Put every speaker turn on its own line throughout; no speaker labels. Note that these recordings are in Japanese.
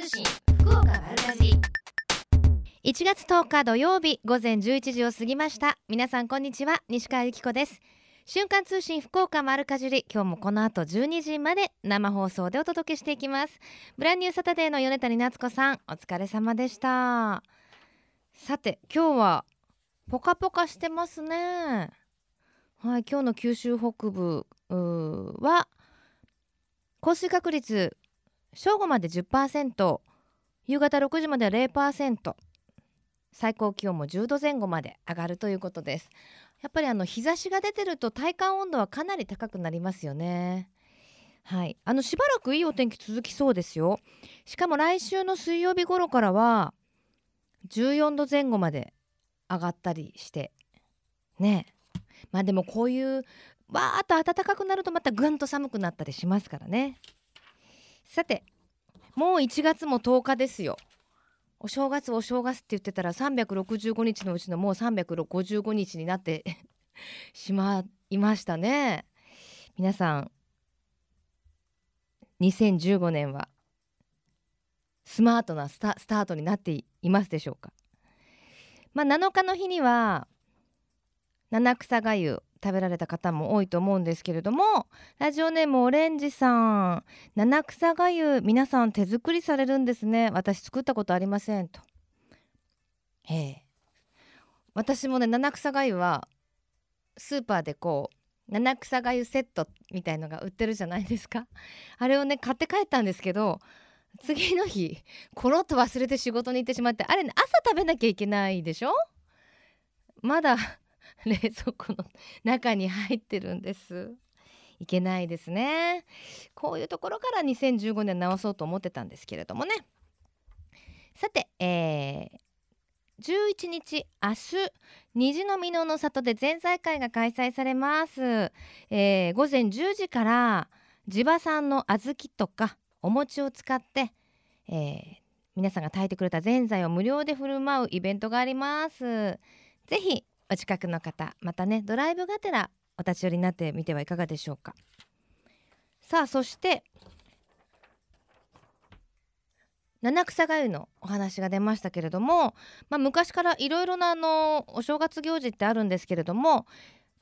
通信福岡丸かじ1月10日土曜日午前11時を過ぎました。皆さんこんにちは。西川由紀子です。瞬間通信福岡丸かじり。今日もこの後12時まで生放送でお届けしていきます。ブランニューサタデーの米谷夏子さんお疲れ様でした。さて今日はポカポカしてますね。はい今日の九州北部は降水確率正午まで10%夕方6時までは0%最高気温も10度前後まで上がるということです。やっぱりあの日差しが出てると体感温度はかなり高くなりますよね。はい。あのしばらくいいお天気続きそうですよ。しかも来週の水曜日頃からは14度前後まで上がったりして。ね。まあでもこういうわーっと暖かくなるとまたぐんと寒くなったりしますからね。さてもう1月も10日ですよ。お正月お正月って言ってたら365日のうちのもう355日になって しまいましたね。皆さん2015年はスマートなスタートになっていますでしょうか？まあ7日の日には七草がゆ食べられた方も多いと思うんですけれどもラジオネームオレンジさん。七草がゆ皆さん手作りされるんですね。私作ったことありませんと。ええ。私もね七草がゆはスーパーでこう七草がゆセットみたいのが売ってるじゃないですか。あれをね買って帰ったんですけど次の日コロッと忘れて仕事に行ってしまってあれね朝食べなきゃいけないでしょ？まだ 冷蔵庫の中に入ってるんです。いけないですね。こういうところから2015年直そうと思ってたんですけれどもね。さて、えー、11日明日虹の美濃の里で前菜会が開催されます、えー、午前10時から地場産の小豆とかお餅を使って、えー、皆さんが炊いてくれたぜんざいを無料で振る舞うイベントがあります。ぜひお近くの方またねドライブがてらお立ち寄りになってみてはいかがでしょうか。さあそして七草がゆのお話が出ましたけれども、まあ、昔からいろいろなあのお正月行事ってあるんですけれども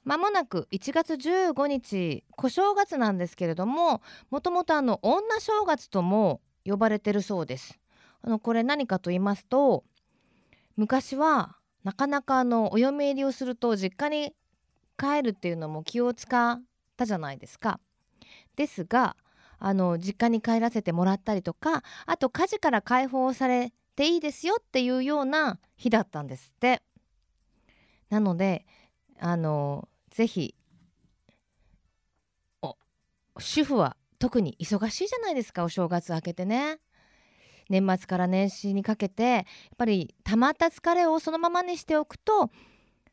まもなく1月15日小正月なんですけれどももともとあの女正月とも呼ばれてるそうです。あのこれ何かと言いますと昔はなかなかあのお嫁入りをすると実家に帰るっていうのも気を使ったじゃないですか。ですがあの実家に帰らせてもらったりとかあと家事から解放されていいですよっていうような日だったんですって。なのであのぜひ主婦は特に忙しいじゃないですかお正月明けてね。年末から年始にかけてやっぱり溜まった疲れをそのままにしておくと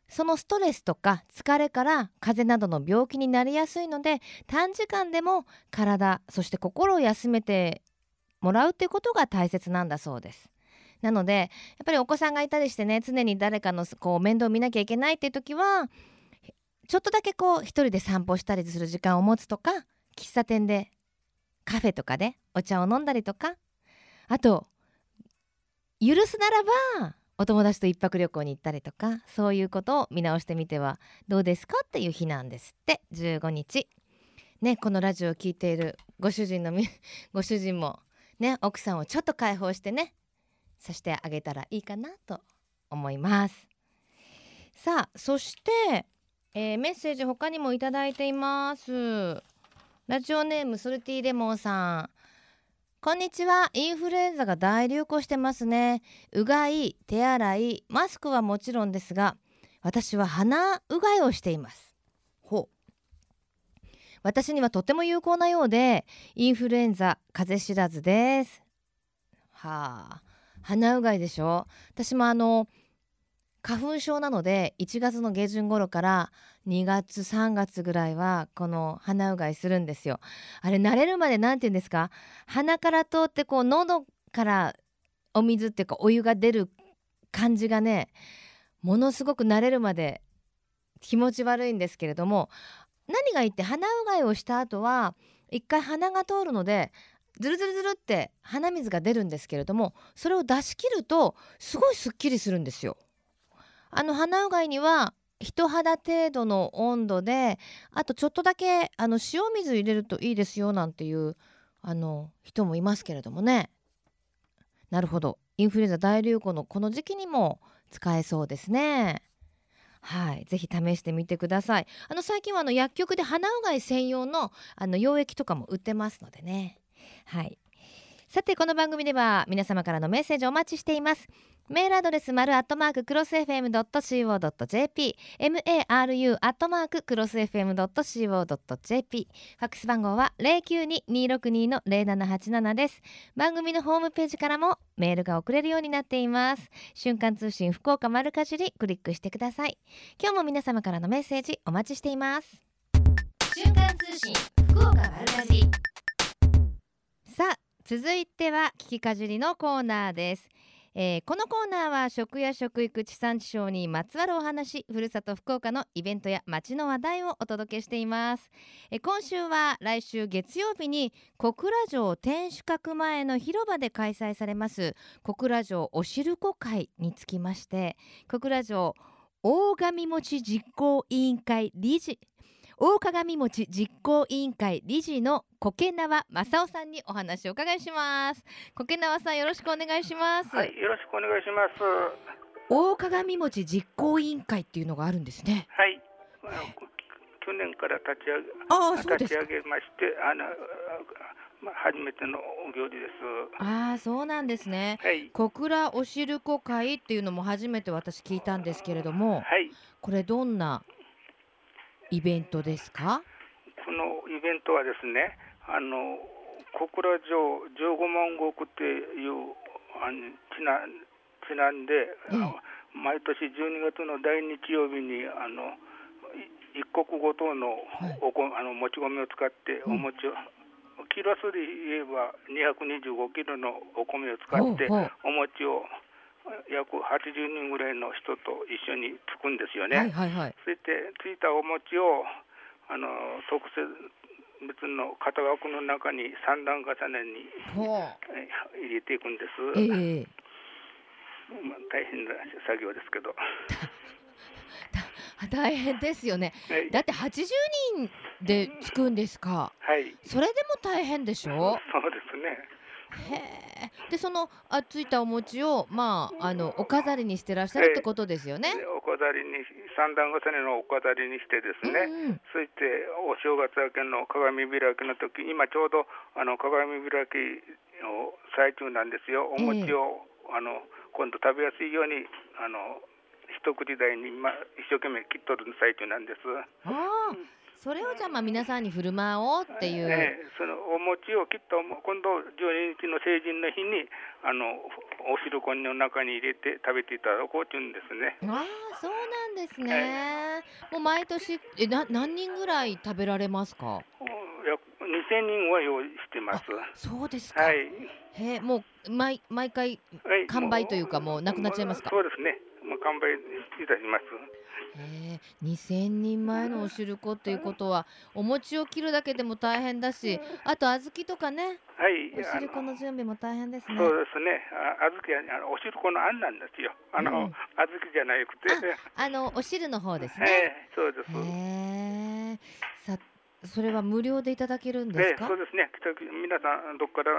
そのストレスとか疲れから風邪などの病気になりやすいので短時間でも体そして心を休めてもらうっていうことが大切なんだそうです。なのでやっぱりお子さんがいたりしてね常に誰かのこう面倒を見なきゃいけないっていう時はちょっとだけこう一人で散歩したりする時間を持つとか喫茶店でカフェとかでお茶を飲んだりとかあと許すならばお友達と一泊旅行に行ったりとかそういうことを見直してみてはどうですかっていう日なんですって。15日。ねこのラジオを聴いているご主人の ご主人もね奥さんをちょっと解放してねさしてあげたらいいかなと思います。さあそして、えー、メッセージ他にもいただいています。ラジオネームソルティレモンさん。こんにちは。インフルエンザが大流行してますね。うがい手洗いマスクはもちろんですが私は鼻うがいをしています。ほう。私にはとても有効なようでインフルエンザ風邪知らずです。はあ。鼻うがいでしょ？私もあの花粉症なので1月の下旬頃から2月3月ぐらいはこの鼻うがいするんですよ。あれ慣れるまで何て言うんですか？鼻から通ってこう喉からお水っていうかお湯が出る感じがねものすごく慣れるまで気持ち悪いんですけれども何がいいって鼻うがいをした後は一回鼻が通るのでズルズルズルって鼻水が出るんですけれどもそれを出し切るとすごいすっきりするんですよ。あの鼻うがいには人肌程度の温度であとちょっとだけあの塩水入れるといいですよなんていうあの人もいますけれどもね。なるほど。インフルエンザ大流行のこの時期にも使えそうですね。はい。ぜひ試してみてください。あの最近はあの薬局で鼻うがい専用のあの溶液とかも売ってますのでね。はい。さてこの番組では皆様からのメッセージお待ちしています。メールアドレス丸アットマーククロス FM.co.jp maru アットマーククロス FM.co.jp ファックス番号は092-262-0787です。番組のホームページからもメールが送れるようになっています。瞬間通信福岡丸かじりクリックしてください。今日も皆様からのメッセージお待ちしています。瞬間通信福岡丸かじり。さあ続いては聞きかじりのコーナーです。えー、このコーナーは食や食育地産地消にまつわるお話ふるさと福岡のイベントや街の話題をお届けしています、えー、今週は来週月曜日に小倉城天守閣前の広場で開催されます小倉城おしるこ会につきまして小倉城大神持実行委員会理事大鏡餅実行委員会理事の苔縄正夫さんにお話を伺いします。苔縄さんよろしくお願いします。
はいよろしくお願いします。
大鏡餅実行委員会っていうのがあるんですね。
はい。去年から立ち上げ
あそう
立ち上げましてあのまあ、初めての行事です。
ああ、そうなんですね。
はい、
小倉おしるこ会っていうのも初めて私聞いたんですけれども、
はい、
これどんなイベントですか？
このイベントはですねあの小倉城15万石っていうあのちなちなんで、ええ、毎年12月の第日曜日にあの一国ごとのおこ、はい、あのもち米を使ってお餅を、うん、キロ数で言えば225キロのお米を使ってお餅を約80人ぐらいの人と一緒につくんですよね。
はいはいはい、
そしてついたお餅をあの特設別の型枠の中に三段重ねに入れていくんです。
えー
まあ、大変な作業ですけど。
大変ですよね、はい、だって80人でつくんですか、
はい、
それでも大変でしょ。
そうですね
へえ。でそのあついたお餅をまああのお飾りにしてらっしゃるってことですよね？
お飾りに三段重ねのお飾りにしてですね。うんうん、そしてお正月明けの鏡開きの時今ちょうどあの鏡開きの最中なんですよ。お餅を、えー、あの今度食べやすいようにあの一口大に今一生懸命切っとる最中なんです。
ああ。それをじゃあまあ皆さんに振る舞おうっていう、
ね、そのお餅をきっと今度12日の成人の日にあのお汁粉の中に入れて食べていただこうっていうんですね。
ああそうなんですね、もう毎年えな何人ぐらい食べられますか
？2000人は用意してます。
そうですか、
はい、
へもう毎毎回完売というか、もうなくなっちゃいますか？
そうですね。もう完売いたします
えー、2000人前のおしるこっていうことはお餅を切るだけでも大変だしあと小豆とかね、
はい、
おしるこの準備も大変ですね。
そうですね。あ小豆はあのおしるこのあんなんですよ。あの、うん、小豆じゃなくて。
あのお汁の方ですね、
えー、そうです。
へえ。さそれは無料でいただけるんですか、
そうですね。皆さんどこから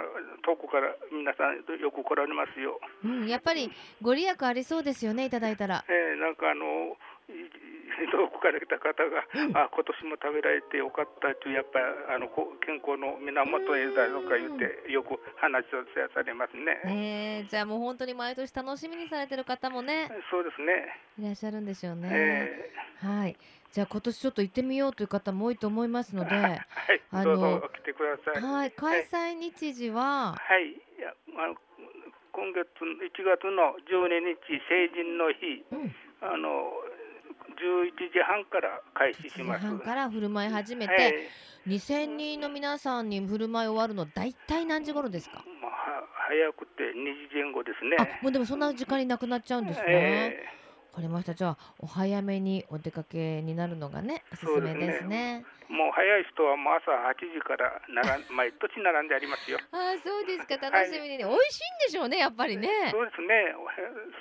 遠くから皆さんよく来られますよ、
うん、やっぱりご利益ありそうですよねいただいたら。
えー、なんかあの遠くから来た方が、うん、あ今年も食べられてよかったというやっぱあの健康の源へだとか言ってよく話をされます
ね、えー、じゃあもう本当に毎年楽しみにされてる方もね
そうですね
いらっしゃるんでしょうね、
え
ー、はいじゃあ今年ちょっと行ってみようという方も多いと思いますので、はい、
あの来てください。
はい、開催日時は、
はい、いやあの今月1月の12日成人の日、うん、あの11時半から開始します。
時半から振る舞い始めて、はい、2000人の皆さんに振る舞い終わるの大体何時頃ですか？
まあ早くて2時前後ですね。
あ、もうでもそんな時間になくなっちゃうんですね。えーかりました。じゃあお早めにお出かけになるのがねおすすめですね。
もう早い人はもう朝8時からなら毎年並んでありますよ。
ああそうですか楽しみにね、美味しいんでしょうねやっぱりね。
そうですね。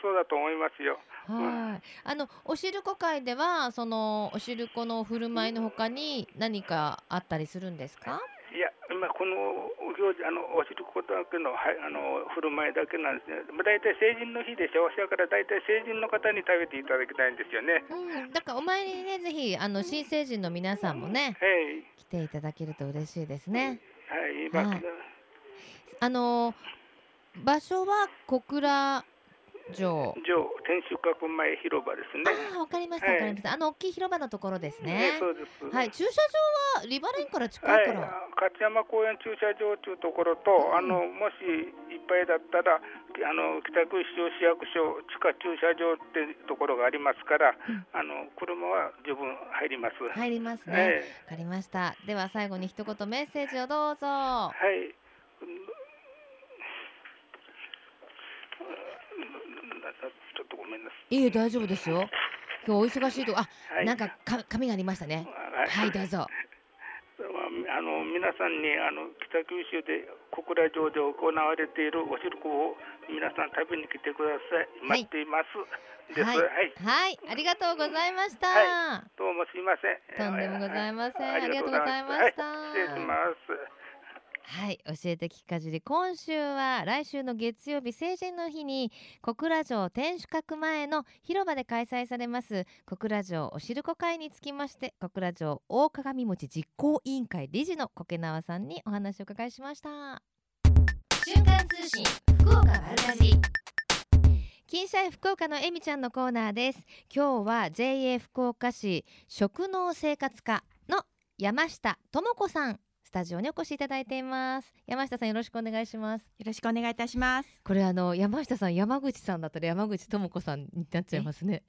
そうだと思いますよ。
はい。あのおしるこ会ではそのおしるこの振る舞いのほかに何かあったりするんですか？
いや、今この行事あのおしるこだけのはいあの振る舞いだけなんですね。まあ大体成人の日でしょ。だから大体成人の方に食べていただきたいんですよね。
うん。だからお参りにねぜひあの新成人の皆さんもね
はい。
来ていただけると嬉しいですね。
はい。今、
はいあの場所は小倉城。
上天守閣前広場ですね。
ああわかりましたわかりました。あの大きい広場のところですね。
そうです。
はい。駐車場はリバレインから近
はいい、
から。
勝山公園駐車場というところと、あのもしいっぱいだったら、あの北九州市役所地下駐車場っていうところがありますから、
うん
あの車は十分入ります。
入りますね。
え
わかりました。では最後に一言メッセージをどうぞ。
はい。うんちょっとごめんなさ
いいえ大丈夫ですよ。今日お忙しいとあ、
い。はい、
なんかか紙がありましたね。はいどうぞ。
あの皆さんにあの北九州で小倉城で行われているお汁粉を皆さん食べに来てください。
はい
待っています。
はい
はい。
はいありがとうございました。
はどうもすいません。
とんでもございません
は
ありがとうございました
はい、失礼します。
はい教えて聞かじり。今週は来週の月曜日成人の日に小倉城天守閣前の広場で開催されます小倉城おしるこ会につきまして小倉城大鏡餅実行委員会理事の苔縄さんにお話を伺いしました。瞬間通信福岡丸かじ金シャイ福岡のえみちゃんのコーナーです。今日は JA 福岡市食農生活課の山下智子さん。スタジオにお越しいただいています。山下さんよろしくお願いします。
よろしくお願いいたします。
これあの山下さん山口さんだったら山口智子さんになっちゃいますね。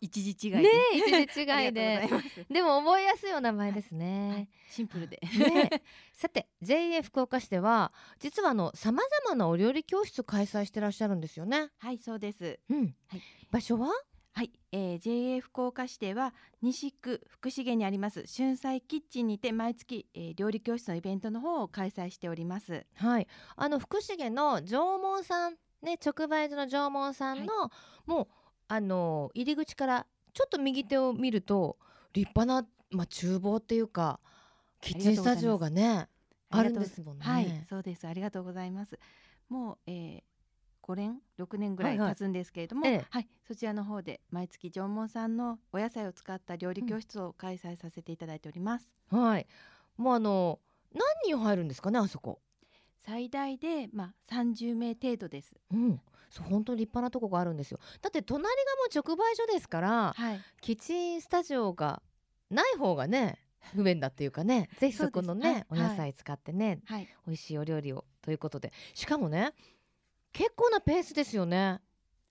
一時違いで。
ねえ一時違いで。でも覚えやすいお名前ですね、
シンプルで。
ねえ。さて JA 福岡市では実はあの様々なお料理教室開催してらっしゃるんですよね。
はい、そうです。
うん、
はい。
場所は？
はい、えー、JA 福岡市では西区福重にあります春菜キッチンにて毎月、えー、料理教室のイベントの方を開催しております。
はい、あの福重の縄文さんね直売所の縄文さんの、もうあの入り口からちょっと右手を見ると立派なまあ厨房っていうかキッチンスタジオがねあるんですもんね。
はい、そうです。ありがとうございます。もう、えー、5年6年ぐらい
はいはい。
経つんですけれども、
ええ。
はい、そちらの方で毎月縄文さんのお野菜を使った料理教室を開催させていただいております。
はい、もうあの何人入るんですかねあそこ？
最大でまあ30名程度です。
うん、そう本当に立派なとこがあるんですよ。だって隣がもう直売所ですから
はい、
キッチンスタジオがない方がね不便だっていうかね ぜひそこのね、
はい。
お野菜使ってね、
はい、
美味しいお料理をということで。しかもね結構なペースですよね。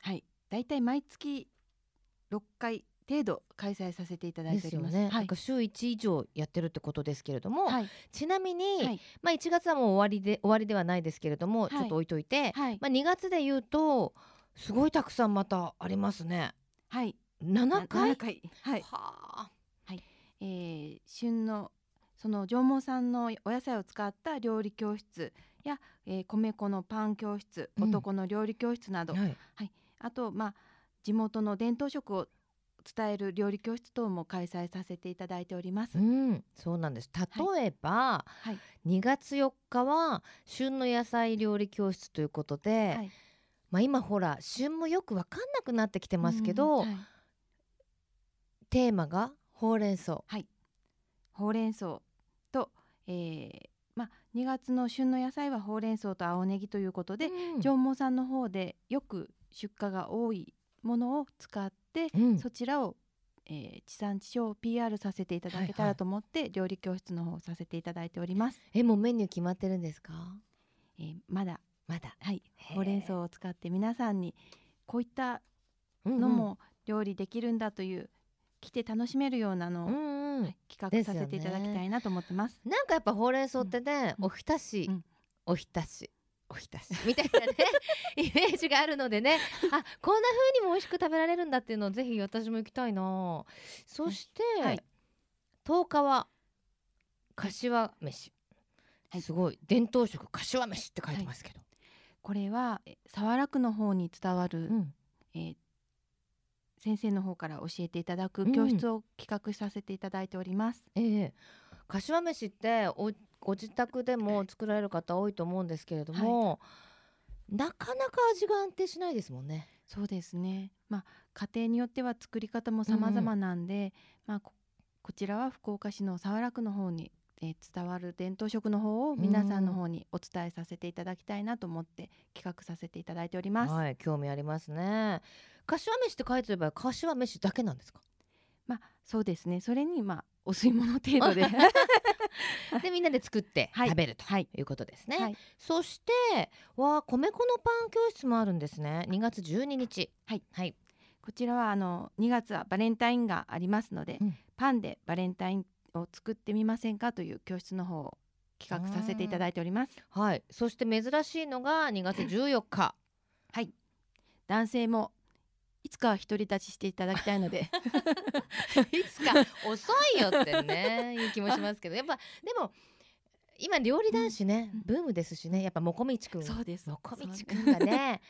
はい、だいたい毎月6回程度開催させていただいております。
ですよね。
はい。
なんか、週1以上やってるってことですけれども、
はい、
ちなみに、
はい。
まあ1月はもう終わりで終わりではないですけれども、
はい。
ちょっと置いといて、
はい、
まあ2月で言うとすごいたくさんまたありますね。
はい、
7回
？7回、はい、
はあ。
えー旬のその縄文産のお野菜を使った料理教室や、えー米粉のパン教室、
うん。
男の料理教室など、
はい。
あとまあ地元の伝統食を伝える料理教室等も開催させていただいております。
うん、そうなんです。例えば、
はい。
2月4日は旬の野菜料理教室ということで、
はい。
まあ今ほら旬もよくわかんなくなってきてますけど、
うん。はい。
テーマがほうれん草。
ほうれん草と、えーまあ、2月の旬の野菜はほうれん草と青ネギということで、
うん。
縄文さんの方でよく出荷が多いものを使って、
うん。
そちらを、えー地産地消を PR させていただけた
はいはい
らと思って、料理教室の方をさせていただいております。
えもうメニュー決まってるんですか？
えーまだ、
まだ。
はい、ほうれん草を使って皆さんにこういったのも料理できるんだという、来て楽しめるようなのを、
うんうん。
はい企画させていただきたいなと思ってます。
なんかやっぱほうれん草ってね、
うん。
おひたし、
うん。
おひたし。おひたし。みたいなね イメージがあるのでね。あこんな風にも美味しく食べられるんだっていうのをぜひ私も行きたいな。そして、
はい。
10日は柏飯、
はい。
すごい。伝統食柏飯って書いてますけど、
これはえ早良区の方に伝わる、
うん。
えー先生の方から教えていただく
うん
教室を企画させていただいております。
ええ柏飯っておご自宅でも作られる方多いと思うんですけれども、なかなか味が安定しないですもんね。
そうですね。まあ家庭によっては作り方も様々なんで、まあここちらは福岡市の早良区の方に、えー伝わる伝統食の方を皆さんの方にお伝えさせていただきたいなと思って企画させていただいております。
はい、興味ありますね。柏飯って書いてれば柏飯だけなんですか？
まあそうですね。それにまあお吸い物程度で、
でみんなで作って
はい
食べると
はい
いうことですね。
はい
そしてわあ米粉のパン教室もあるんですね。2月12日。
はい
はい。
こちらはあの2月はバレンタインがありますので、
うん
パンでバレンタインを作ってみませんかという教室の方を企画させていただいております。
はい。そして珍しいのが2月14日。
はい。男性もいつかは独り立ちしていただきたいので、
いつか？遅いよってねいう気もしますけど、やっぱでも今料理男子ね、
うん
ブームですしね。やっぱもこみちくん。
そうです。
もこみちくんがね。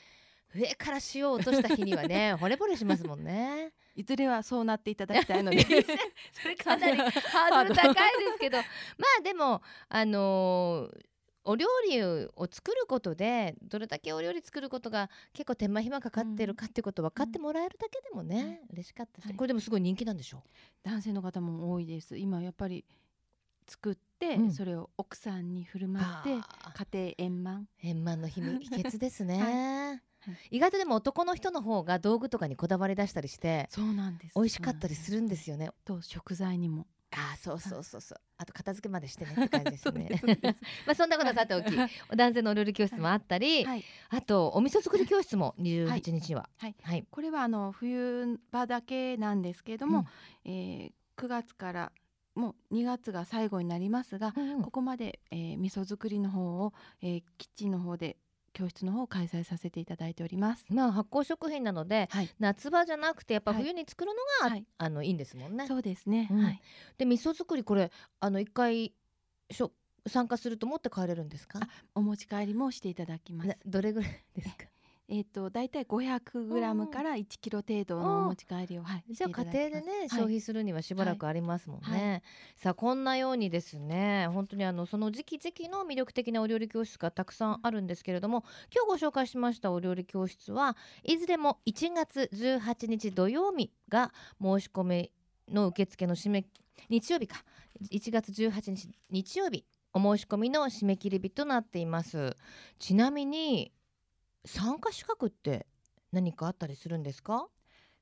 上から塩を落とした日にはね惚れ惚れしますもんね。
いずれはそうなっていただきたいので、
それかなりハードル高いですけどまあでもあのーお料理を作ることでどれだけお料理作ることが結構手間暇かかってるかってこと分かってもらえるだけでもね、嬉しかったし、
はい。
これでもすごい人気なんでしょ？
男性の方も多いです。今やっぱり作って、
うん。
それを奥さんに振る舞って家庭円満。
円満の秘密秘訣ですね、
はい。
意外とでも男の人の方が道具とかにこだわり出したりして
そうなんです。
美味しかったりするんですよね。
と食材にも。
ああそうそうそうそう。あと片付けまでしてねって感じですね。まあそんなことはさておき 男性のお料理教室もあったり、
はい。
あとお味噌作り教室も28日には。
はい。
はい。
これはあの冬場だけなんですけれども、えー9月からもう2月が最後になりますが、ここまで、えー味噌作りの方を、えーキッチンの方で教室の方を開催させていただいております。
まあ発酵食品なので
はい。
夏場じゃなくてやっぱ
はい
冬に作るのが、
はい。
あのいいんですもんね。
そうですね。
うん
はい。
で味噌作りこれあの一回しょ参加すると持って帰れるんですか？
あお持ち帰りもしていただきます
な。どれぐらいですか？
えっ、とだいたい500グラムから1キロ程度のお持ち帰りをはい。
じゃ家庭でね、消費するにはしばらくありますもんね。
はい。
さあこんなようにですね本当にあのその時期時期の魅力的なお料理教室がたくさんあるんですけれども今日ご紹介しましたお料理教室はいずれも1月18日土曜日が申し込みの受付の締め日曜日か。1月18日日曜日お申し込みの締め切り日となっています。ちなみに参加資格って何かあったりするんですか？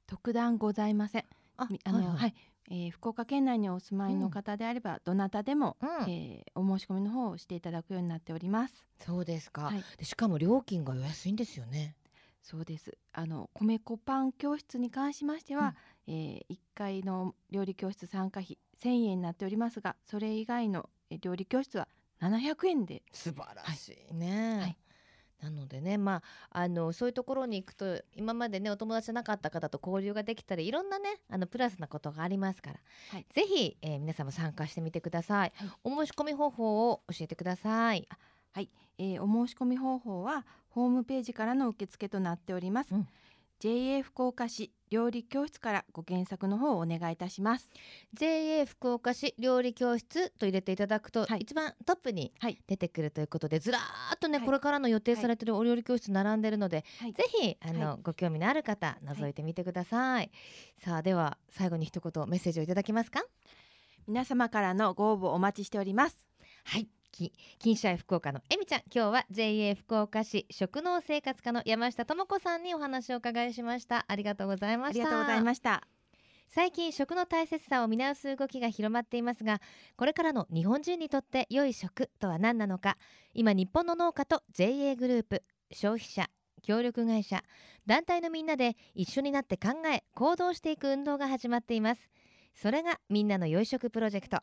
特段ございません。
あ
みあのはい、
はい。
えー福岡県内にお住まいの方であれば、どなたでも、
うん。
えーお申し込みの方をしていただくようになっております。
そうですか、
はい、
でしかも料金がお安いんですよね。
そうです。あの米粉パン教室に関しましては、えー、1回の料理教室参加費1000円になっておりますが、それ以外のえー料理教室は700円で、
素晴らしいね。
はい
なのでねまああのそういうところに行くと今までねお友達じゃなかった方と交流ができたりいろんなねあのプラスなことがありますから、
はい。
ぜひ、えー皆さんも参加してみてください、
はい。
お申し込み方法を教えてください。
えーお申し込み方法はホームページからの受付となっております。
うん
JA 福岡市料理教室からご検索の方をお願いいたします。
JA 福岡市料理教室と入れていただくと、
はい。
一番トップに
はい。
出てくるということでずらーっとね、
はい。
これからの予定されてるお料理教室並んでるので、
はい。
ぜひあの、
は
ご興味のある方覗いてみてください、さあでは最後に一言メッセージをいただけますか？
皆様からのご応募お待ちしております。
はいき金シャイ福岡のえみちゃん。今日は JA 福岡市食農生活課の山下智子さんにお話をお伺いしました。ありがとうございました。
ありがとうございました。
最近食の大切さを見直す動きが広まっていますがこれからの日本人にとって良い食とは何なのか。今日本の農家と JA グループ消費者協力会社団体のみんなで一緒になって考え行動していく運動が始まっています。それがみんなの良い食プロジェクト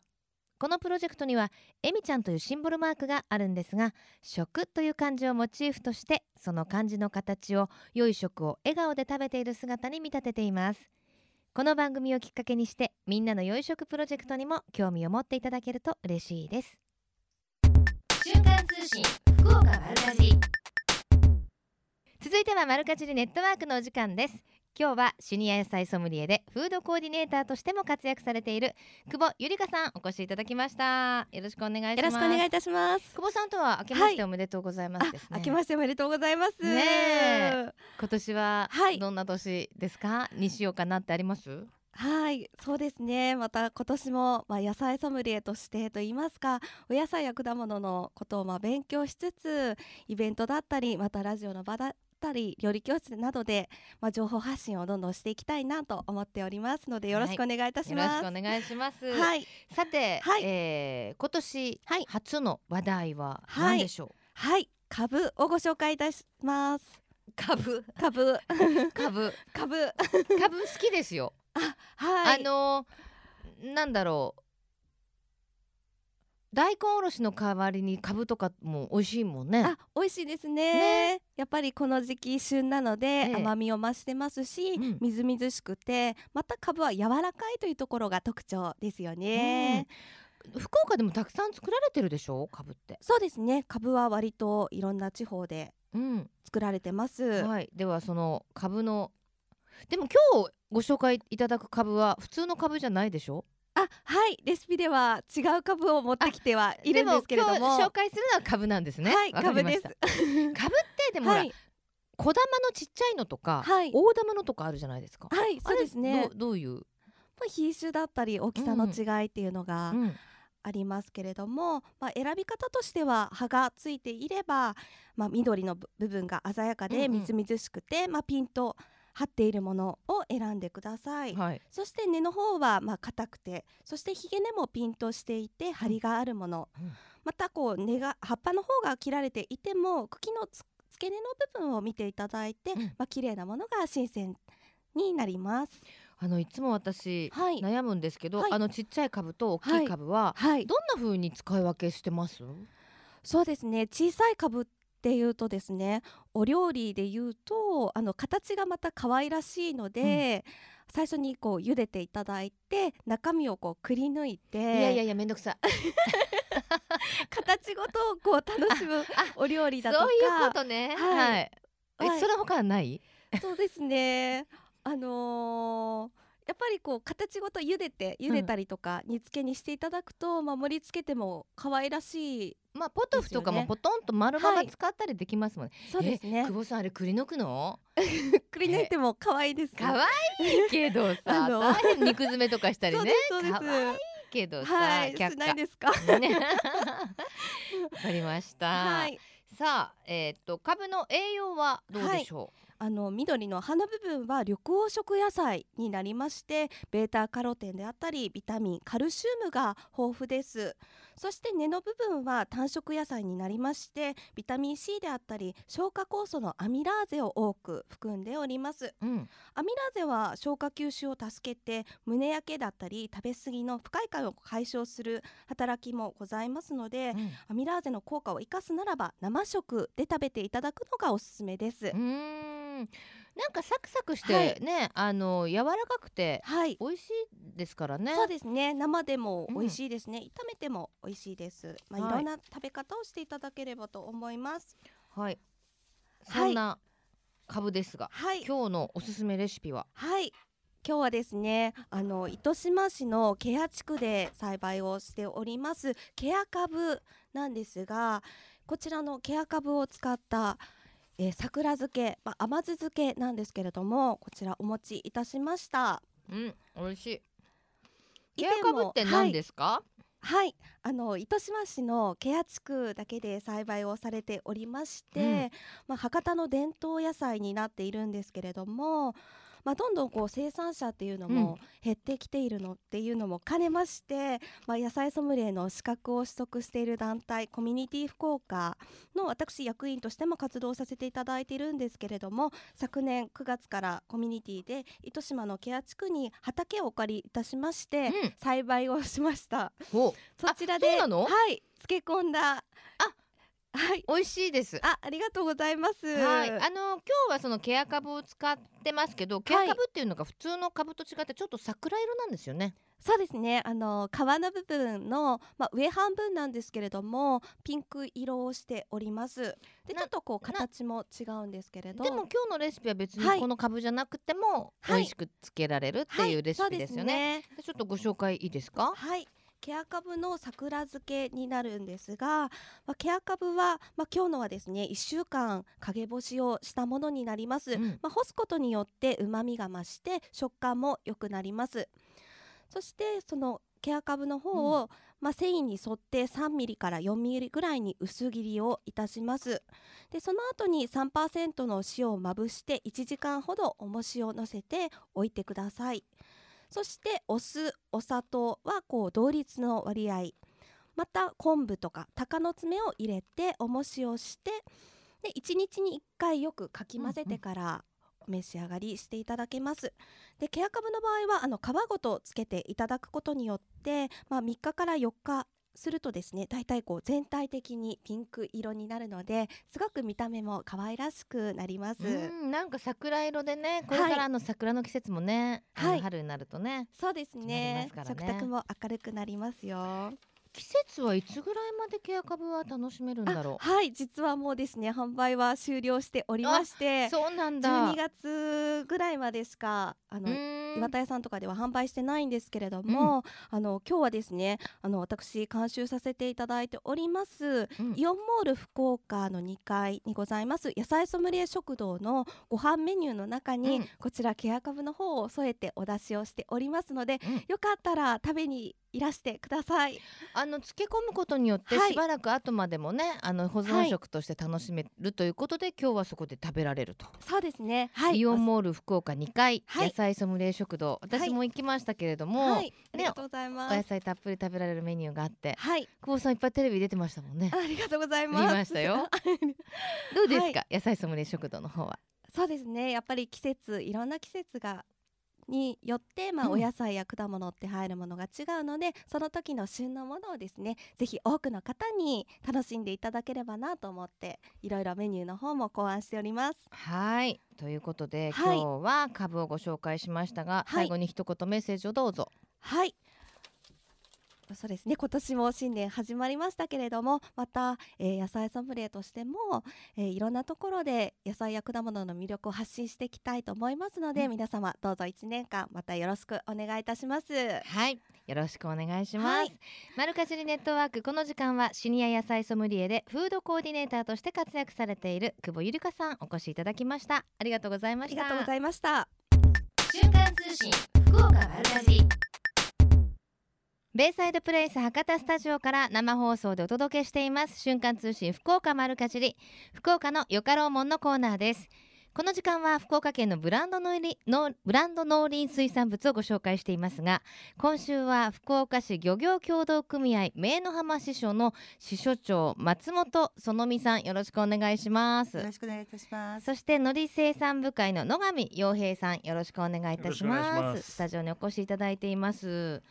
このプロジェクトにはえみちゃんというシンボルマークがあるんですが食という漢字をモチーフとしてその漢字の形を良い食を笑顔で食べている姿に見立てています。この番組をきっかけにしてみんなの良い食プロジェクトにも興味を持っていただけると嬉しいです。瞬間通信福岡丸かじ続いては丸かじりネットワークのお時間です。今日はシニア野菜ソムリエでフードコーディネーターとしても活躍されている久保ゆりかさんお越しいただきましたよろしくお願いします
よろしくお願いいたします。
久保さんとは明けましておめでとうございますですね、
明けましておめでとうございます。
ねえ今年は
はい
どんな年ですか、にしようかなってあります？
はい、そうですね。また今年もまあ野菜ソムリエとしてと言いますか、お野菜や果物のことをまあ勉強しつつ、イベントだったり、またラジオの場だったり、料理教室などでまあ情報発信をどんどんしていきたいなと思っておりますので、よろしくお願いいたし
よろし
ます。
くお願いします、
はい、
さて、
はい。
えー今年
はい。
初の話題は
はい
何でしょ
はい、株をご紹介いたします。
う、株？
株、
株。
株、
株好きですよ、
はい、
あのなんだろう大根おろしの代わりに株とかも美味しいもんね。
あ、美味しいですね。やっぱりこの時期旬なので、
ええ。
甘みを増してますし、
うん。
みずみずしくてまた株は柔らかいというところが特徴ですよね、
福岡でもたくさん作られてるでしょ？株って。
そうですね。株は割といろんな地方で
うん。
作られてます、
はい、ではその株のでも今日ご紹介いただく株は普通の株じゃないでしょ？
あはいレシピでは違う株を持ってきてはいるんですけれども。
紹介するのは株なんですね。
はい株です。
株ってでもほら、
はい、
小玉のちっちゃいのとか、
はい。
大玉のとかあるじゃないですか、
はい、そうです
あ
ね
れどうどういう、
まあ品種だったり大きさの違いっていうのが
うん。
ありますけれども、まあ、選び方としては葉がついていれば、まあ、緑の部部分が鮮やか
うんうん。
でみずみずしくて、まあ、ピンと張っているものを選んでください、
はい、
そして根の方はまあ硬くてそしてひげ根もピンとしていて張りがあるもの、
うん。
またこう根が葉っぱの方が切られていても茎のつ付け根の部分を見ていただいて、
うん。
まあ綺麗なものが新鮮になります。
あのいつも私
はい、
悩むんですけど、
はい。
あのちっちゃい株と大きい株は、
はい、
どんな風に使い分けしてます？
そうですね。小さい株っていうとですねお料理で言うとあの形がまた可愛らしいので、最初にこう茹でていただいて中身をこうくり抜いて
いやいやいやめんどくさい。
形ごとこう楽しむお料理だとか
そういうことね。
はい。
はい、え
はい。
それ他はない？
そうですね。あのーやっぱりこう形ごと茹でて茹でたりとか煮付けにしていただくと、まあ、盛り付けても可愛らしい
まあポトフとかもポトンと丸まま
はい。
使ったりできますもんね、
そうですね。
え久保さんあれくり抜くの？
くり抜いても可愛いです。
可愛いけどさ 肉詰めとかしたりね。
そうです
けどさ、
はい
却
しないですか？
下ね。わかりました、
はい。
さあえっ、と株の栄養はどうでしょ
あの緑の葉の部分は緑黄色野菜になりましてベータカロテンであったりビタミンカルシウムが豊富です。そして根の部分は単色野菜になりましてビタミン C であったり消化酵素のアミラーゼを多く含んでおります。
う、うん、
アミラーゼは消化吸収を助けて胸焼けだったり食べ過ぎの不快感を解消する働きもございますので、
うん。
アミラーゼの効果を生かすならば生食で食べていただくのがおすすめです、
うーんなんかサクサクし
はい。
てね、あの柔らかくて
はい。
美味しいですからね。
そうですね。生でも
うん。
美味しいですね、炒めても美味しいです。まあ、
はい。
い、ろんな食べ方をしていただければと思います。
はい。
はい。
そんな株ですが、
はい。
今日のおすすめレシピは、
はい。今日はですねあの糸島市のケア地区で栽培をしておりますケア株なんですがこちらのケア株を使ったえー桜漬け、まあ、甘酢漬けなんですけれどもこちらお持ちいたしました
うん、美味しい。
以
ケア
前も
株って何ですか？
はい、あの糸島市のケア地区だけで栽培をされておりまして、
うん
まあ、博多の伝統野菜になっているんですけれどもまあ、どんどんこう生産者っていうのも減ってきているのっていうのも兼ねまして、まあ、野菜ソムリエの資格を取得している団体コミュニティ福岡の私役員としても活動させていただいているんですけれども昨年9月からコミュニティで糸島のケア地区に畑をお借りいたしまして、
うん。
栽培をしました。
お。
そちらではい漬け込んだはい。
美味しいです。
あありがとうございます。
はい、あの今日はそのケア株を使ってますけど、ケア株っていうのが普通の株と違ってちょっと桜色なんですよね。
そうですね。あの皮の部分の、まあ、上半分なんですけれどもピンク色をしております。で
な
ちょっとこう
な
形も違うんですけれど。
でも今日のレシピは別
はい。
にこの株じゃなくても美
はい。
味しくつけられるっていうレシピですよね。
はい。そう
でちょっとご紹介いいですか？
はいケア株の桜漬けになるんですが、まあ、ケア株は、まあ、今日のはですね1週間陰干しをしたものになります、
うん。
まあ、干すことによって旨味が増して食感も良くなります。そしてそのケア株の方を、まあ、繊維に沿って3ミリから4ミリぐらいに薄切りをいたします。でその後に3%の塩をまぶして1時間ほど重しを乗せておいてくださいそしてお酢お砂糖はこう同率の割合また昆布とか鷹の爪を入れて重しをしてで1日に1回よくかき混ぜてからお召し上がりしていただけます。でケアカブの場合はあの皮ごとつけていただくことによって、まあ、3日から4日するとですねだいたいこう全体的にピンク色になるのですごく見た目も可愛らしくなります。
うん、なんか桜色でね、これからあの桜の季節もね、
はい
春になるとね、
そうですね
ね
食卓も明るくなりますよ。
季節はいつぐらいまでケア株は楽しめるんだろ
あはい実はもうですね販売は終了しておりまし
う。
て
そうなんだ。
12月ぐらいまでしかあの、岩田屋さんとかでは販売してないんですけれども、あの今日はですねあの私監修させていただいております
うん
イオンモール福岡の2階にございます野菜ソムリエ食堂のご飯メニューの中に、
うん
こちらケアカブの方を添えてお出しをしておりますので、
うん
よかったら食べにいらしてください。
あの漬け込むことによって
はい
しばらく後までもね、あの保存食として楽しめるということで、今日はそこで食べられると。
そうですね。はい。
イオンモール福岡2階、
はい
野菜ソムリエ食堂私も行きましたけれども、
はい。ありがとうござい
お野
ます。
菜たっぷり食べられるメニューがあって
はい。
久保さんいっぱいテレビ出てましたもんね
ありがとうござい
見
ます。
ましたよ どうですか、
は
野菜ソムリエ食堂の方は
そうですね。やっぱり季節いろんな季節がによって、まあ、
うん。
お野菜や果物って入るものが違うので、その時の旬のものをですねぜひ多くの方に楽しんでいただければなと思っていろいろメニューの方も考案しております。
はい。ということで、
はい。
今日は株をご紹介しましたが、
はい。
最後に一言メッセージをどうぞ。
はいそうですね。今年も新年始まりましたけれどもまた、えー野菜ソムリエとしても、えーいろんなところで野菜や果物の魅力を発信していきたいと思いますので、
うん。
皆様どうぞ1年間またよろしくお願いいたします。
はい。よろしくお願いします、
はい。
マルカジリネットワークこの時間はシニア野菜ソムリエでフードコーディネーターとして活躍されている久保ゆりかさんお越しいただきました。ありがとうございました。
ありがとうございました。
瞬間通信福岡丸かじりベイサイドプレイス博多スタジオから生放送でお届けしています。瞬間通信福岡丸かじり福岡のよかろうもんのコーナーです。この時間は福岡県のブランド農林農ブランド農林水産物をご紹介していますが今週は福岡市漁業協同組合名の浜支所の支所長松本園美さんよろしくお願いします。
よろしくお願いいたします。
そして海苔生産部会の野上洋平さんよろしくお願いいたします。スタジオにお越しいただいています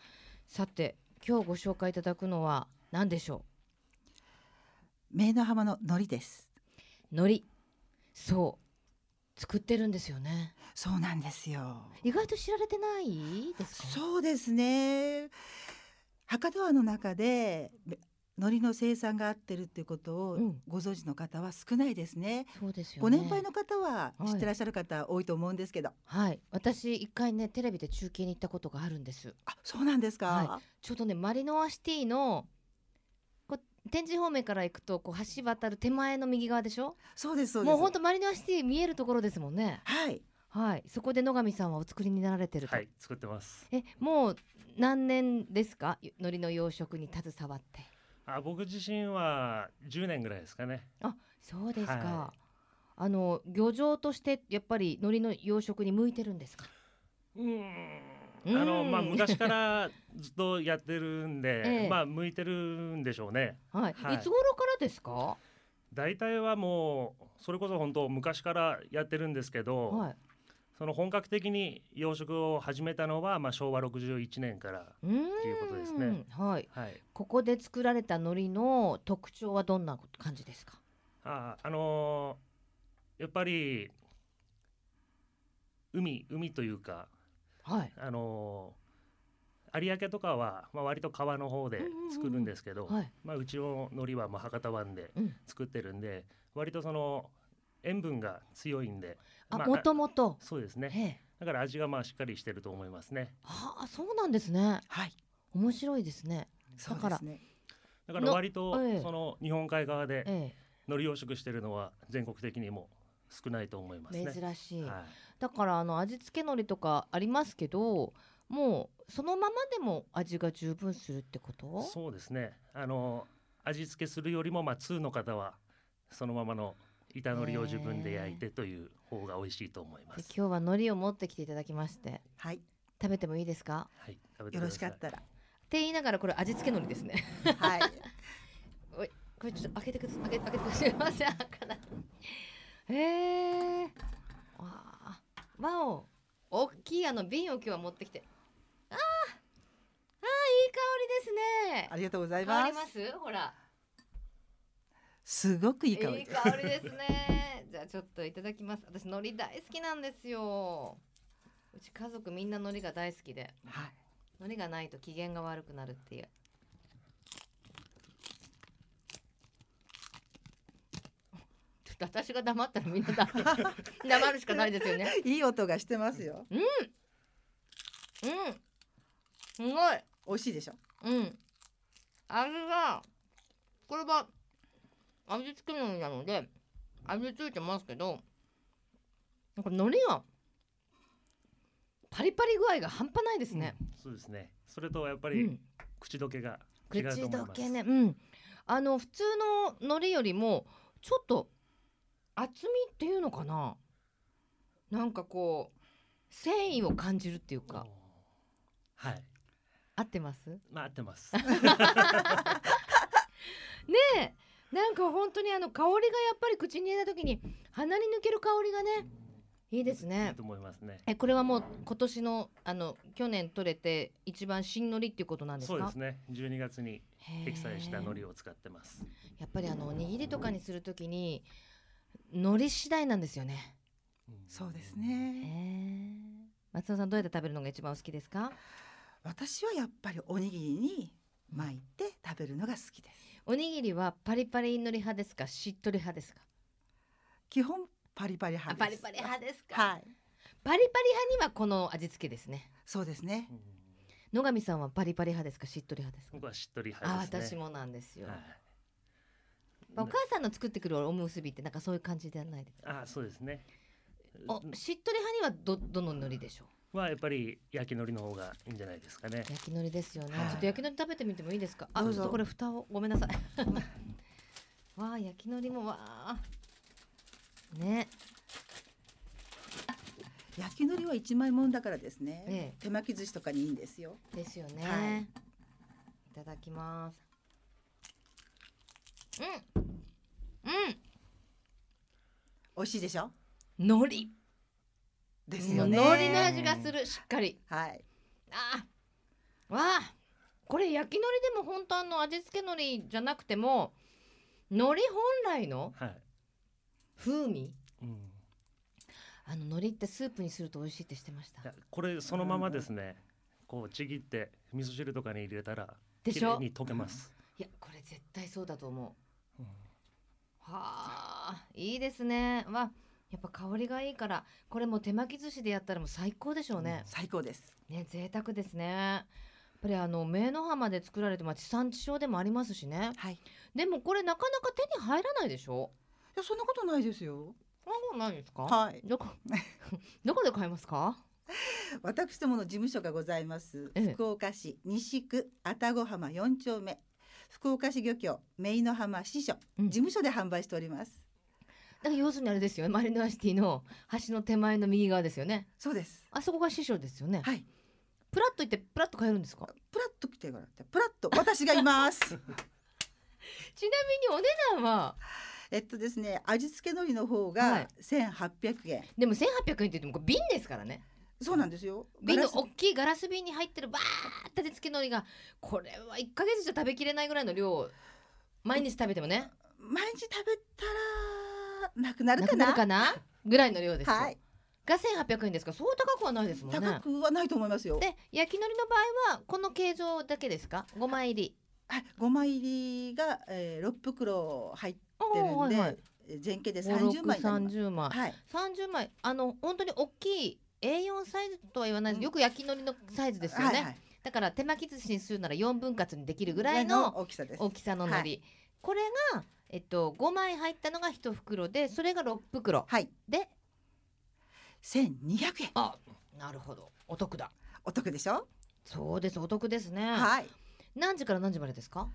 さて今日ご紹介いただくのは何でしょ
名の浜の海苔です。
う海苔そう作ってるんですよね
そうなんですよ。
意外と知られてないですか？
そうですね。博多湾の中でべ海苔の生産があってるっていうことを
うん。
ご存知の方は少ないですね。
そうですよ
ご
ね
年配の方は知ってらっしゃる方多いと思うんですけど、
はい。私一回ねテレビで中継に行ったことがあるんです。
あ、そうなんですか。
はちょうどねマリノアシティのこう天神方面から行くとこう橋渡る手前の右側でしょ？
そうですそうです。
もう本当マリノアシティ見えるところですもんね。
はい。
はい。そこで野上さんはお作りになられてると、
はい、作ってます。
えもう何年ですか？海苔の養殖に携わって
あ、僕自身は10年ぐらいですかね。
あそうですか、
は
あの漁場としてやっぱり海苔の養殖に向いてるんですか？
うん。
うん。
あのまあ昔からずっとやってるんで、
ええ。
まあ向いてるんでしょうね。
はい、
はい。
いつ頃からですか？
大体はもうそれこそ本当昔からやってるんですけど、
はい
その本格的に養殖を始めたのはまあ昭和61年から、
うーん
っていうことですね。
はい。
はい、
ここで作られた海苔の特徴はどんな感じですか？
ああのーやっぱり海海というか
はい。
あのー有明とかは、まあ、割と川の方で作るんですけど、
はい。
まあ、うちの海苔はまあ博多湾で
うん。
作ってるんで割とその塩分が強いんでまあ
あもともと。
そうですね。だから味がまあしっかりしてると思いますね。
はあそうなんですね。
はい。
面白いですね。だから。
だから割とその日本海側で
え
海苔養殖してるのは全国的にも少ないと思います
え
ね。
珍しい、
はい。
だからあの味付け海苔とかありますけどもうそのままでも味が十分するってこと？
そうですね。あの味付けするよりもまあ通の方はそのままの板海苔を自分で焼いてという方が美味しいと思いま。
です今日は海苔を持ってきていただきまして
はい。
食べてもいいですか？
はい、食べて
よろ。しかったら。
って言いながらこれ味付け海苔ですね。
は い。
これちょっと開けてください。開け開けてください。すいません開かない。へえわあ。わお。大きいあの瓶を今日は持ってきて。あー。あーいい香りですね。
ありがとうございます。
ます？ほら
すごくい
い
い香り。
い香りですね。じゃあちょっといただきます。私海苔大好きなんですよ。うち家族みんな海苔が大好きで。
はい。
海苔がないと機嫌が悪くなるっていう。ちょっと私が黙ったらみんな黙る。黙るしかないですよね。
いい音がしてますよ。
うん。すごい。
美味しいでしょ？
うん。味がこれは味付けのりなので味付いてますけどなんか海苔がパリパリ具合が半端ないですね、
うんそうですね。それとやっぱり
うん、
口どけが違うと
口
思います。
どけねうん。あの普通の海苔よりもちょっと厚みっていうのかな。なんかこう繊維を感じるっていうか。
はい、
合ってます？ね
まあ合ってます。
えなんか本当にあの香りがやっぱり口に入れた時に鼻に抜ける香りがねいいです
い
ね。
いと思いますね。
えこれはもう今年のあの去年取れて一番新海苔っていうことなんですか？
そうですね。12月に
へえ
適材した海苔を使ってます。
やっぱりあのおにぎりとかにするときに海苔次第なんですよね。
そうです
へ
ね
え松尾さんどうやって食べるのが一番お好きですか？
私はやっぱりおにぎりに巻いて食べるのが好きです。
おにぎりはパリパリ海苔派ですか？しっとり派ですか？
基本パリパリ
あ
派です。
パリパリ派ですか、
はい。
パリパリ派にはこの味付けですね。
そうですね。
うん
野上さんはパリパリ派ですか？しっとり派ですか？
僕はしっとり
あ
派ですね。
私もなんですよ、
はい。
お母さんの作ってくるおむすびってなんかそういう感じではないですか？
あ、そうですね。
おしっとり派にはどどの海苔でしょう？
はやっぱり焼き海苔の方がいいんじゃないですかね。
焼き海苔ですよね、
はい。
ちょっと焼き海苔食べてみてもいいですか？あち
どうぞ。
ょっとこれ蓋をごめんなさい。わあ焼き海苔もわあ。ね。
焼き海苔は一枚もんだからですね、
え
手巻き寿司とかにいいんですよ。
ですよね、
はい。
い、ただきます。うん。
美味しいでしょ？
うん海苔
ですよね。
もう海苔の味がするしっかり。
はい。
あー。わあ。これ焼き海苔でも本当あの味付け海苔じゃなくても海苔本来の
はい。
風味？
うん。
あの海苔ってスープにすると美味しいって知ってました？
これそのままですね。こうちぎって味噌汁とかに入れたら
でしょ？
綺麗に溶けます。
いやこれ絶対そうだと思う。
うん。
はあいいですね。わやっぱ香りがいいからこれも手巻き寿司でやったらもう最高でしょうね、
最高です。
ね贅沢ですね。やっぱりあの名の浜で作られてまあ地産地消でもありますしね。
はい。い
でもこれなかなか手に入らないでしょ？
やそんなことないですよ。
そんなことないですか？
はい。
どこ？どこで買えますか？
私どもの事務所がございます。
ええ。
福岡市西区愛宕浜4丁目。福岡市漁協メイの浜支所、
うん。
事務所で販売しております
だから要するにあれですよね。マリノアシティの橋の手前の右側ですよね。
そうです。
あそこが師匠ですよね、
はい。
プラッと行ってプラッと帰るんですか？
プラッと来てもらってプラッと私がいます。
ちなみにお値段は？
えっとですね味付け海苔の方
は
が
い
1800円、
でも1800円って言っても瓶ですからね。
そうなんですよ。
瓶の大きいガラス瓶に入ってるバーって味付け海苔が。これは1ヶ月じゃ食べきれないぐらいの量を毎日食べてもね。
毎日食べたらなくなるかな？
かな？ぐらいの量ですよ、
はい。
が1800円ですか？らそう高くはないですもんね。
高くはないと思いますよ。
で焼き海苔の場合はこの形状だけですか？5枚入り。
はい、5枚入りが、えー、6袋入ってるんで、
はいはい。
えー全形で30枚になります。
30枚。
はい、
30枚。あの本当に大きい A4 サイズとは言わないよく焼き海苔のサイズですよね、
はいはい。
だから手巻き寿司にするなら4分割にできるぐ
ぐ
らいの
大きさです。
大きさの海苔、
はい。
これがえっと5枚入ったのが1袋でそれが6袋。
はい。
で
1200円。
あなるほど。お得だ。
お得でしょ、
そうですお得ですね、
はい、
何時から何時までですか？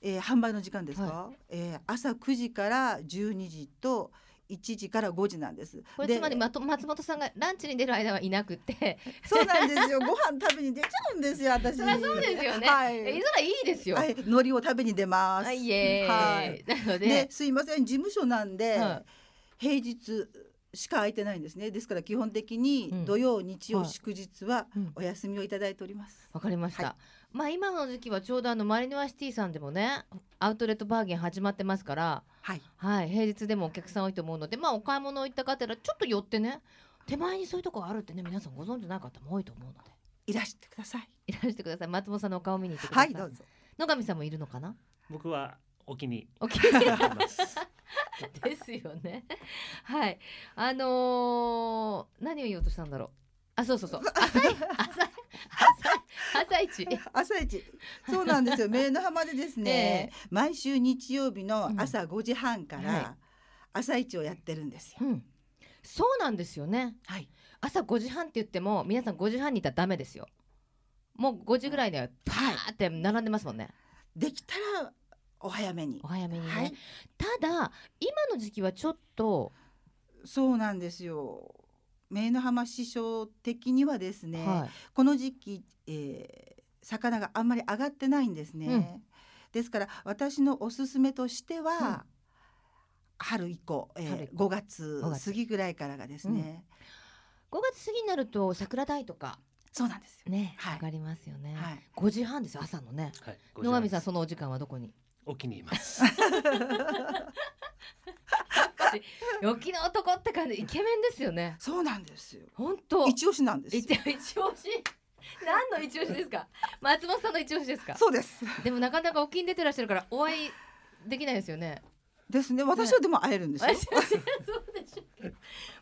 えー、販売の時間ですか、えー、朝9時から12時と1時から5時なんです。で
これつまり松本さんがランチに出る間はいなくって。
そうなんですよ。ご飯食べに出ちゃうんですよ私
そりゃそうですよね、
はい。
えそりゃいいですよ、
はい、海苔を食べに出ます。
はい、
はい。
なので。
で、すいません、事務所なんで、
は
平日しか空いてないんですね。ですから基本的に
うん。
土曜、日曜、
はい。
祝日は
うん。
お休みをいただいております。
わかりました、
は
まあ今の時期はちょうどあのマリノアシティさんでもねアウトレットバーゲン始まってますから
はい、
はい平日でもお客さん多いと思うのでまあお買い物行った方らちょっと寄ってね手前にそういうとこがあるってね皆さんご存知ない方も多いと思うので。
いらしてください。
いらしてください。松本さんのお顔見に行ってくださ、
はいい、どうぞ。
野上さんもいるのかな？
僕はお気に
お気に。ですよね。はい。あのー、何を言おうとしたんだろう。あそうそうそう。朝い朝い 朝一。
朝一、そうなんですよ。名の浜でですね、
え
毎週日曜日の朝5時半か
は
ら朝一をやってるんですよ。
うん。そうなんですよね。
はい、
朝5時半って言っても皆さん5時半にいたらダメですよ。もう5時ぐらいでパーって並んでますもんね、
できたらお早めに。
お。早めにね、
はい、
ただ今の時期はちょっと、
そうなんですよ。名の浜師匠的にはですね、
はい。
この時期、えー魚があんまり上がってないんですね。
うん。
ですから私のおすすめとしては、
うん。
春以降、え
春以
ー、5月
5月。
過ぎぐらいからがですね、
5月過ぎになると桜台とか。
そうなんですよ。
ね、
はい。
上がりますよね、
はい、
5時半ですよ朝のね。
はい、
野上さんそのお時間はどこに？
お気に入ります。
沖の男って感じイケメンですよね
そうなんですよ。
本当
一押しなんですよ。
一一押し？何の一押しですか？松本さんの一押しですか？
そうです。
でもなかなか沖に出てらっしゃるからお会いできないですよね
ですね。私はでも会えるんですよ。
あそうでしょ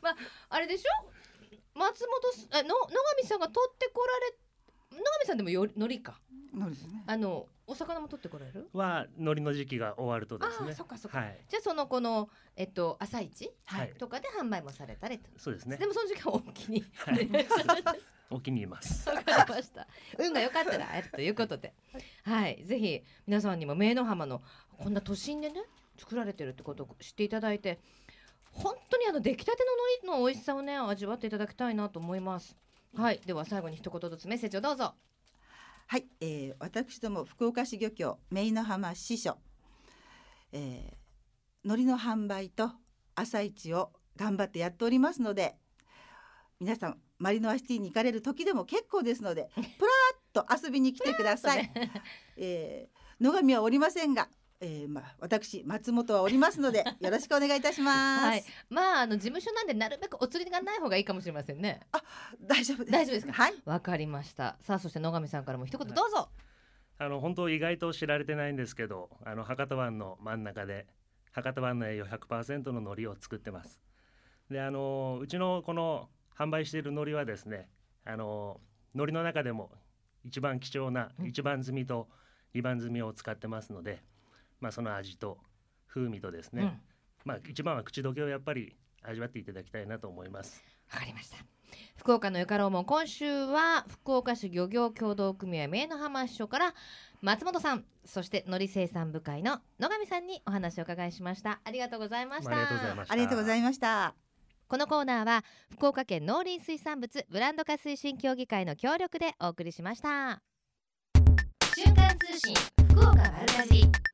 まああれでしょ？松本すあの野上さんが取ってこられ野上さんでもよ海苔か？
のりですね。
あのお魚も取ってこられる？
は海苔の時期が終わるとですね。
そっかそっか
はい。
じゃあそのこのえっと朝市？
はい。
とかで販売もされたりと、
そうですね
で。もその時間はお気に
はい お気に入ります。
わかりました。運が良かったら会えるということで、はい、ぜひ皆さんにも名の浜のこんな都心でね作られてるってことを知っていただいて、本当にあの出来たての海苔の美味しさをね味わっていただきたいなと思います。はい、では最後に一言ずつメッセージをどうぞ。
はい、えー、私ども福岡市漁協メイの浜支所、えー、海苔の販売と朝市を頑張ってやっておりますので皆さんマリノアシティに行かれる時でも結構ですので プラーっと遊びに来てください、えー、野上はおりませんが、えー、まあ私松本はおりますので よろしくお願いいたします、
はい、まああの事務所なんでなるべくお釣りがない方がいいかもしれませんね。
大丈夫です
大丈夫ですか？
はい
わかりました。さあそして野上さんからも一言どうぞ。
あの本当意外と知られてないんですけど、あの博多湾の真ん中で博多湾の栄養100%の海苔を作ってます。で、あのうちのこの販売している海苔はですね、あの海苔の中でも一番貴重な
うん
一番摘みと二番摘みを使ってますので、まあその味と風味とですね、
うん。
まあ一番は口どけをやっぱり味わっていただきたいなと思います。
わかりました。福岡のよかろうも今週は福岡市漁業協同組合名の浜支所から松本さんそして海苔生産部会の野上さんにお話をお伺いしました。ありがとうございました。
ありがとうございました。
ありがとうございました。
このコーナーは福岡県農林水産物ブランド化推進協議会の協力でお送りしました。瞬間通信福岡丸かじり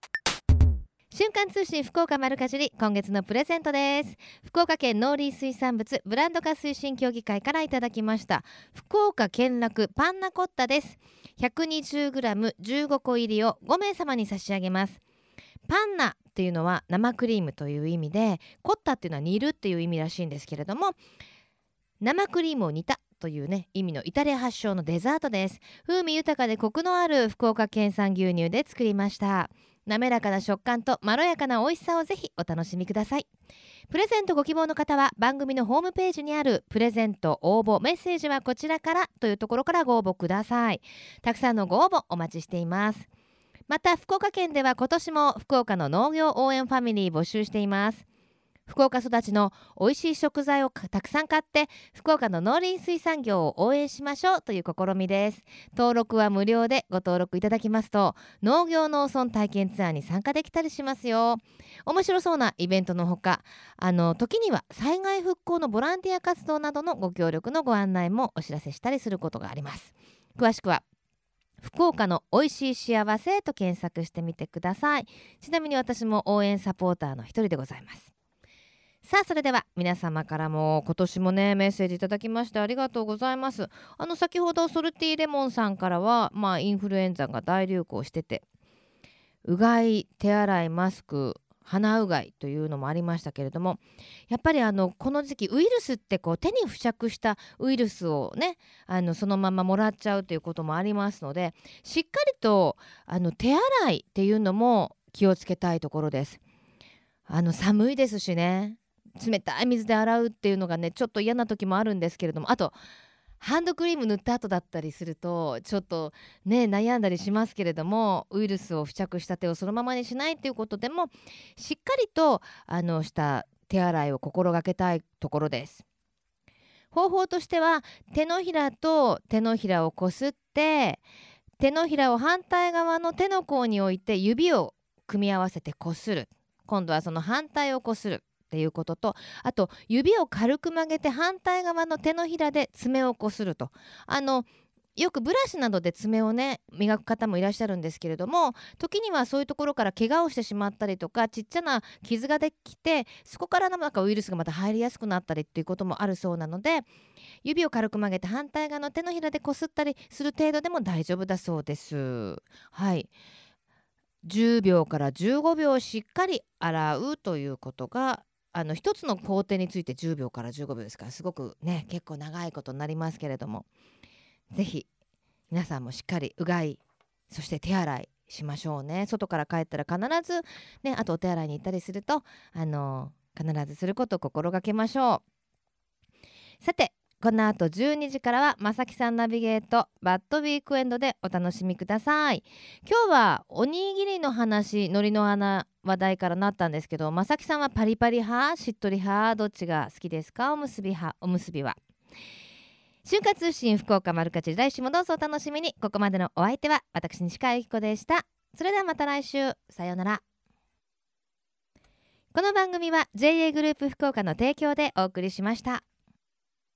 瞬間通信福岡丸かじり今月のプレゼントです。福岡県農林水産物ブランド化推進協議会からいただきました。福岡県楽パンナコッタです。120g15 個入りを5名様に差し上げます。パンナっていうのは生クリームという意味でコッタっていうのは煮るっていう意味らしいんですけれども生クリームを煮たというね意味のイタリア発祥のデザートです。風味豊かでコクのある福岡県産牛乳で作りました。滑らかな食感とまろやかな美味しさをぜひお楽しみください。プレゼントご希望の方は番組のホームページにあるプレゼント応募メッセージはこちらからというところからご応募ください。たくさんのご応募お待ちしています。また福岡県では今年も福岡の農業応援ファミリー募集しています。福岡育ちの美味しい食材をたくさん買って福岡の農林水産業を応援しましょうという試みです。登録は無料でご登録いただきますと農業農村体験ツアーに参加できたりしますよ。面白そうなイベントのほかあの時には災害復興のボランティア活動などのご協力のご案内もお知らせしたりすることがあります。詳しくは福岡の美味しい幸せと検索してみてください。ちなみに私も応援サポーターの一人でございます。さあそれでは皆様からも今年もねメッセージいただきましてありがとうございますあの先ほどソルティレモンさんからはまあインフルエンザが大流行しててうがい手洗いマスク鼻うがいというのもありましたけれどもやっぱりあのこの時期ウイルスってこう手に付着したウイルスをねあのそのままもらっちゃうということもありますのでしっかりとあの手洗いっていうのも気をつけたいところです。あの寒いですしね冷たい水で洗うっていうのがねちょっと嫌な時もあるんですけれどもあとハンドクリーム塗った後だったりするとちょっとね悩んだりしますけれどもウイルスを付着した手をそのままにしないということでもしっかりとあのした手洗いを心がけたいところです。方法としては手のひらと手のひらをこすって手のひらを反対側の手の甲に置いて指を組み合わせてこする。今度はその反対をこする。っていうこととあと指を軽く曲げて反対側の手のひらで爪をこするとあのよくブラシなどで爪をね磨く方もいらっしゃるんですけれども時にはそういうところから怪我をしてしまったりとかちっちゃな傷ができてそこからなんかウイルスがまた入りやすくなったりっていうこともあるそうなので指を軽く曲げて反対側の手のひらでこすったりする程度でも大丈夫だそうです。はい10秒から15秒しっかり洗うということがあの一つの工程について10秒から15秒ですからすごくね結構長いことになりますけれども是非皆さんもしっかりうがいそして手洗いしましょうね。外から帰ったら必ずねあとお手洗いに行ったりするとあの必ずすることを心がけましょう。さてこの後12時からはまさきさんナビゲートバッドウィークエンドでお楽しみください。今日はおにぎりの話海苔の花話題からなったんですけどまさきさんはパリパリ派しっとり派どっちが好きですか？おむすび派おむすびは。瞬間通信福岡丸かじり来週もどうぞお楽しみに。ここまでのお相手は私西川由紀子でした。それではまた来週。さようなら。この番組は JA グループ福岡の提供でお送りしました。